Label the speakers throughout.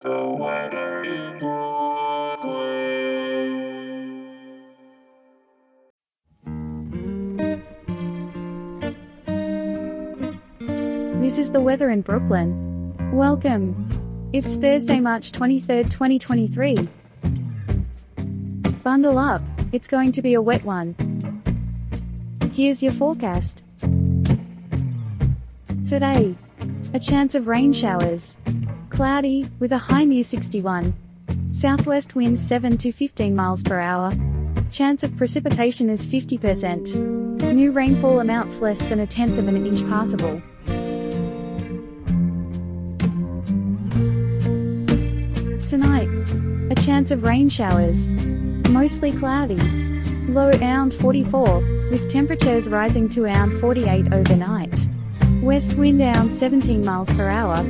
Speaker 1: This is the weather in Brooklyn. Welcome. It's Thursday, March 23rd, 2023. Bundle up, it's going to be a wet one. Here's your forecast. Today, a chance of rain showers. Cloudy, with a high near 61. Southwest winds 7 to 15 miles per hour. Chance of precipitation is 50%. New rainfall amounts less than a tenth of an inch passable. Tonight, a chance of rain showers. Mostly cloudy. Low around 44, with temperatures rising to around 48 overnight. West wind around 17 miles per hour.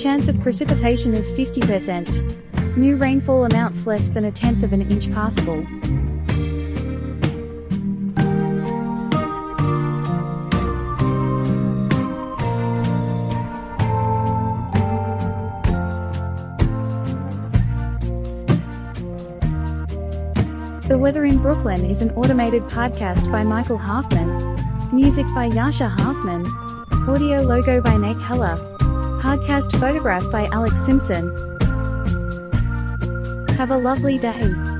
Speaker 1: Chance of precipitation is 50%. New rainfall amounts less than a tenth of an inch passable. The Weather in Brooklyn is an automated podcast by Michael Hoffman. Music by Jascha Hoffman. Audio logo by Nate Heller. Podcast photograph by Alex Simpson. Have a lovely day.